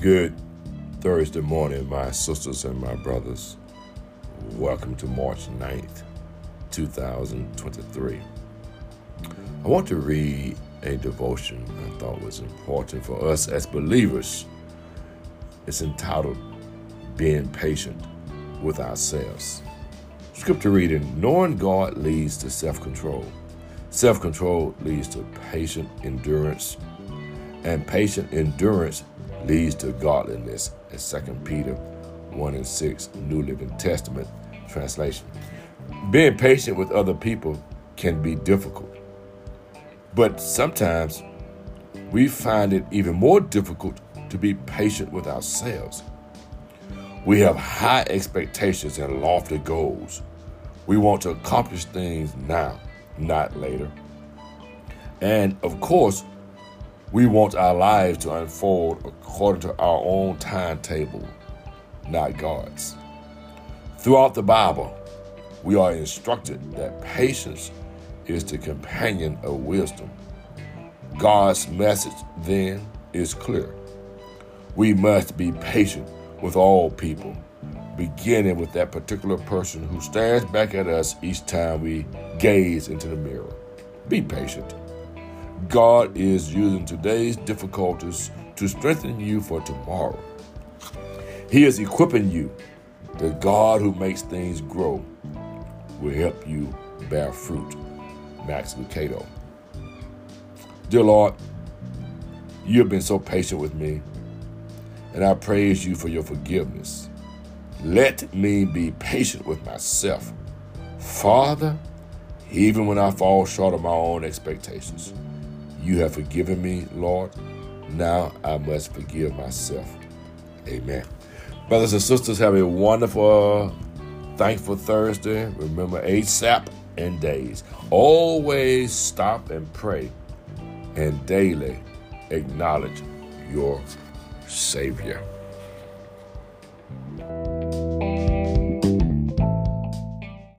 Good Thursday morning, my sisters and my brothers. Welcome to March 9th, 2023. I want to read a devotion I thought was important for us as believers. It's entitled Being Patient with Ourselves. Scripture reading Knowing God leads to self control. Self control leads to patient endurance, and patient endurance leads to godliness. In 2 Peter 1 and 6, New Living Testament translation. Being patient with other people can be difficult, but sometimes we find it even more difficult to be patient with ourselves. We have high expectations and lofty goals. We want to accomplish things now, not later. And of course, we want our lives to unfold according to our own timetable, not God's. Throughout the Bible, we are instructed that patience is the companion of wisdom. God's message then is clear. We must be patient with all people, beginning with that particular person who stares back at us each time we gaze into the mirror. Be patient. God is using today's difficulties to strengthen you for tomorrow. He is equipping you. The God who makes things grow will help you bear fruit. Max Lucado. Dear Lord, you have been so patient with me and I praise you for your forgiveness. Let me be patient with myself. Father, even when I fall short of my own expectations, you have forgiven me, Lord. Now I must forgive myself. Amen. Brothers and sisters, have a wonderful, thankful Thursday. Remember ASAP and days. Always stop and pray and daily acknowledge your Savior.